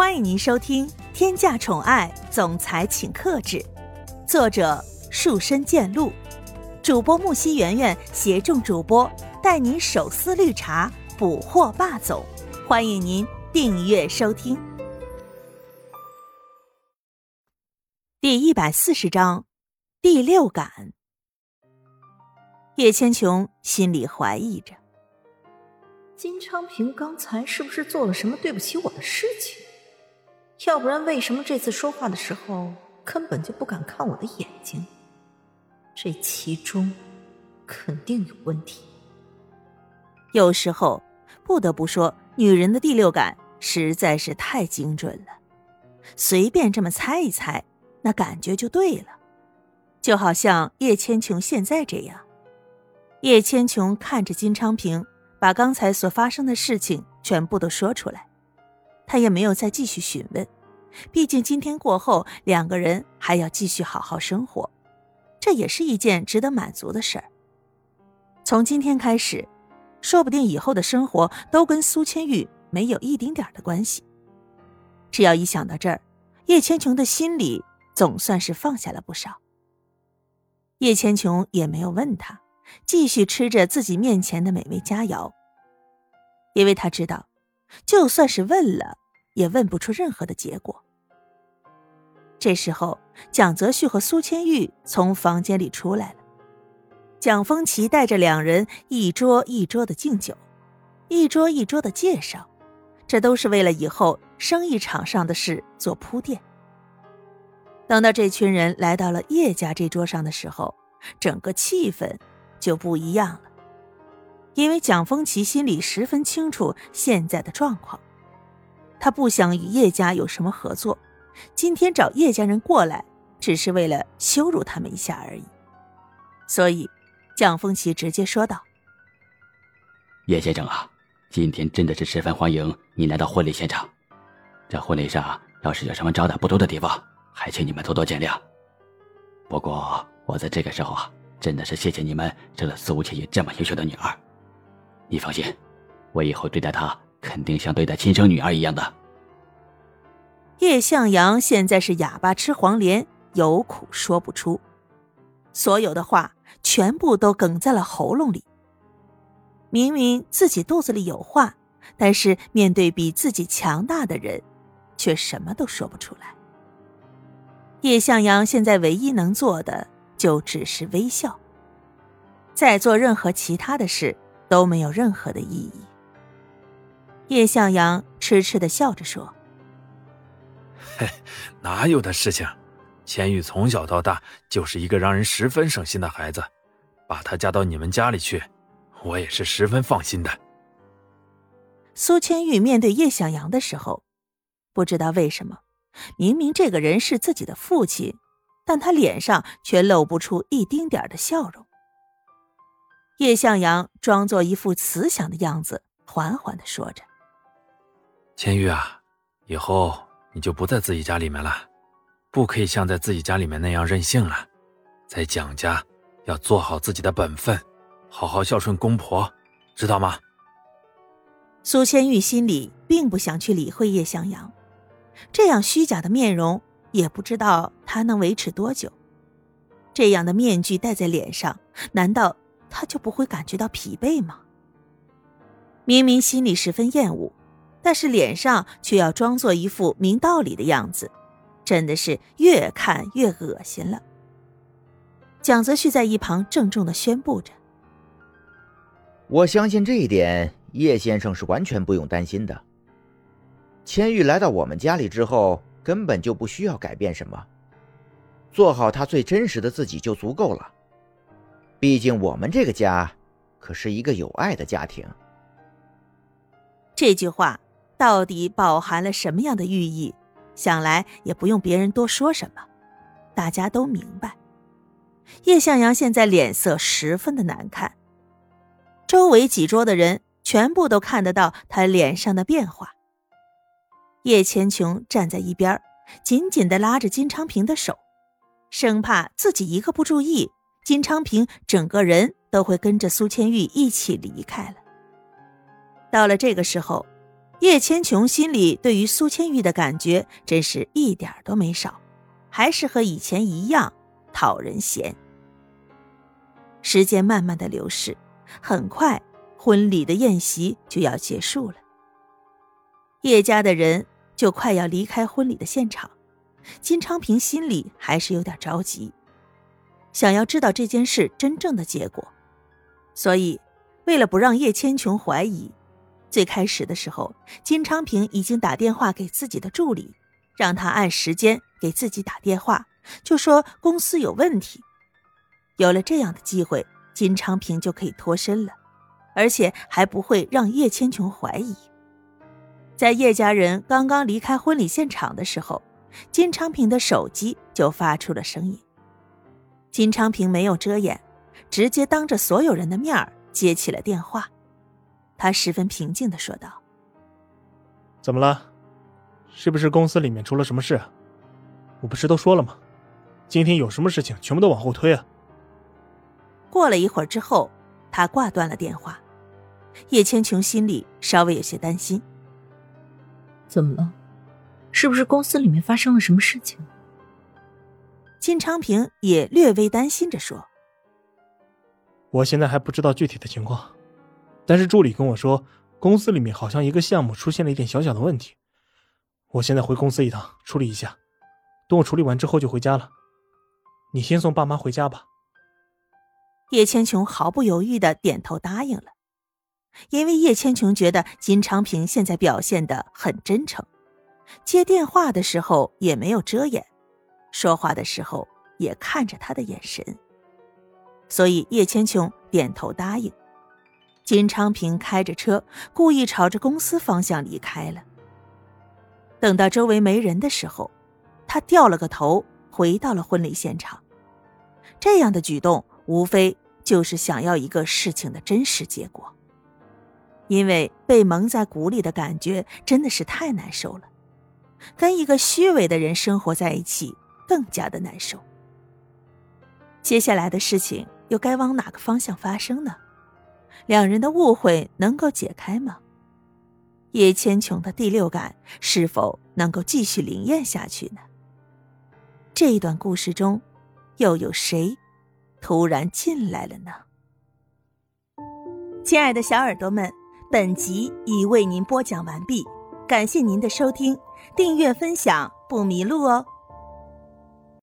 欢迎您收听《天价宠爱总裁请克制》，作者树深见鹿，主播木西圆圆携众主播带您手撕绿茶，捕获霸总。欢迎您订阅收听。第一百四十章，第六感。叶千琼心里怀疑着：金昌平刚才是不是做了什么对不起我的事情？要不然，为什么这次说话的时候根本就不敢看我的眼睛？这其中肯定有问题。有时候不得不说，女人的第六感实在是太精准了。随便这么猜一猜，那感觉就对了。就好像叶千琼现在这样，叶千琼看着金昌平，把刚才所发生的事情全部都说出来。他也没有再继续询问，毕竟今天过后，两个人还要继续好好生活，这也是一件值得满足的事儿。从今天开始，说不定以后的生活都跟苏千玉没有一丁点的关系。只要一想到这儿，叶千琼的心里总算是放下了不少。叶千琼也没有问他，继续吃着自己面前的美味佳肴，因为他知道，就算是问了。也问不出任何的结果。这时候，蒋泽旭和苏千玉从房间里出来了。蒋风奇带着两人一桌一桌的敬酒，一桌一桌的介绍，这都是为了以后生意场上的事做铺垫。等到这群人来到了叶家这桌上的时候，整个气氛就不一样了，因为蒋风奇心里十分清楚现在的状况。他不想与叶家有什么合作，今天找叶家人过来，只是为了羞辱他们一下而已。所以，蒋风奇直接说道：“叶先生啊，今天真的是十分欢迎你来到婚礼现场。这婚礼上要是有什么招待不周的地方，还请你们多多见谅。不过，我在这个时候啊，真的是谢谢你们生了苏千羽这么优秀的女儿。你放心，我以后对待她。”肯定像对待亲生女儿一样的。叶向阳现在是哑巴吃黄连，有苦说不出，所有的话全部都哽在了喉咙里。明明自己肚子里有话，但是面对比自己强大的人，却什么都说不出来。叶向阳现在唯一能做的就只是微笑，再做任何其他的事都没有任何的意义。叶向阳痴痴的笑着说：“嘿，哪有的事情？千玉从小到大就是一个让人十分省心的孩子，把她嫁到你们家里去，我也是十分放心的。”苏千玉面对叶向阳的时候，不知道为什么，明明这个人是自己的父亲，但他脸上却露不出一丁点的笑容。叶向阳装作一副慈祥的样子，缓缓的说着。千玉啊，以后你就不在自己家里面了，不可以像在自己家里面那样任性了。在蒋家要做好自己的本分，好好孝顺公婆，知道吗？苏千玉心里并不想去理会叶向阳，这样虚假的面容也不知道他能维持多久。这样的面具戴在脸上，难道他就不会感觉到疲惫吗？明明心里十分厌恶。但是脸上却要装作一副明道理的样子，真的是越看越恶心了。蒋泽旭在一旁郑重的宣布着：“我相信这一点，叶先生是完全不用担心的。千玉来到我们家里之后，根本就不需要改变什么，做好他最真实的自己就足够了。毕竟我们这个家，可是一个有爱的家庭。”这句话。到底饱含了什么样的寓意？想来也不用别人多说什么，大家都明白。叶向阳现在脸色十分的难看，周围几桌的人全部都看得到他脸上的变化。叶千琼站在一边，紧紧的拉着金昌平的手，生怕自己一个不注意，金昌平整个人都会跟着苏千玉一起离开了。到了这个时候。叶千琼心里对于苏千玉的感觉真是一点都没少，还是和以前一样讨人嫌。时间慢慢的流逝，很快婚礼的宴席就要结束了。叶家的人就快要离开婚礼的现场，金昌平心里还是有点着急，想要知道这件事真正的结果，所以为了不让叶千琼怀疑。最开始的时候，金昌平已经打电话给自己的助理，让他按时间给自己打电话，就说公司有问题。有了这样的机会，金昌平就可以脱身了，而且还不会让叶千琼怀疑。在叶家人刚刚离开婚礼现场的时候，金昌平的手机就发出了声音。金昌平没有遮掩，直接当着所有人的面接起了电话。他十分平静的说道：“怎么了？是不是公司里面出了什么事？我不是都说了吗？今天有什么事情，全部都往后推啊！”过了一会儿之后，他挂断了电话。叶千琼心里稍微有些担心：“怎么了？是不是公司里面发生了什么事情？”金昌平也略微担心着说：“我现在还不知道具体的情况。”但是助理跟我说，公司里面好像一个项目出现了一点小小的问题。我现在回公司一趟处理一下，等我处理完之后就回家了。你先送爸妈回家吧。叶千琼毫不犹豫的点头答应了，因为叶千琼觉得金昌平现在表现的很真诚，接电话的时候也没有遮掩，说话的时候也看着他的眼神，所以叶千琼点头答应。金昌平开着车，故意朝着公司方向离开了。等到周围没人的时候，他掉了个头，回到了婚礼现场。这样的举动，无非就是想要一个事情的真实结果。因为被蒙在鼓里的感觉真的是太难受了，跟一个虚伪的人生活在一起更加的难受。接下来的事情又该往哪个方向发生呢？两人的误会能够解开吗？叶千琼的第六感是否能够继续灵验下去呢？这一段故事中，又有谁突然进来了呢？亲爱的小耳朵们，本集已为您播讲完毕，感谢您的收听，订阅分享不迷路哦。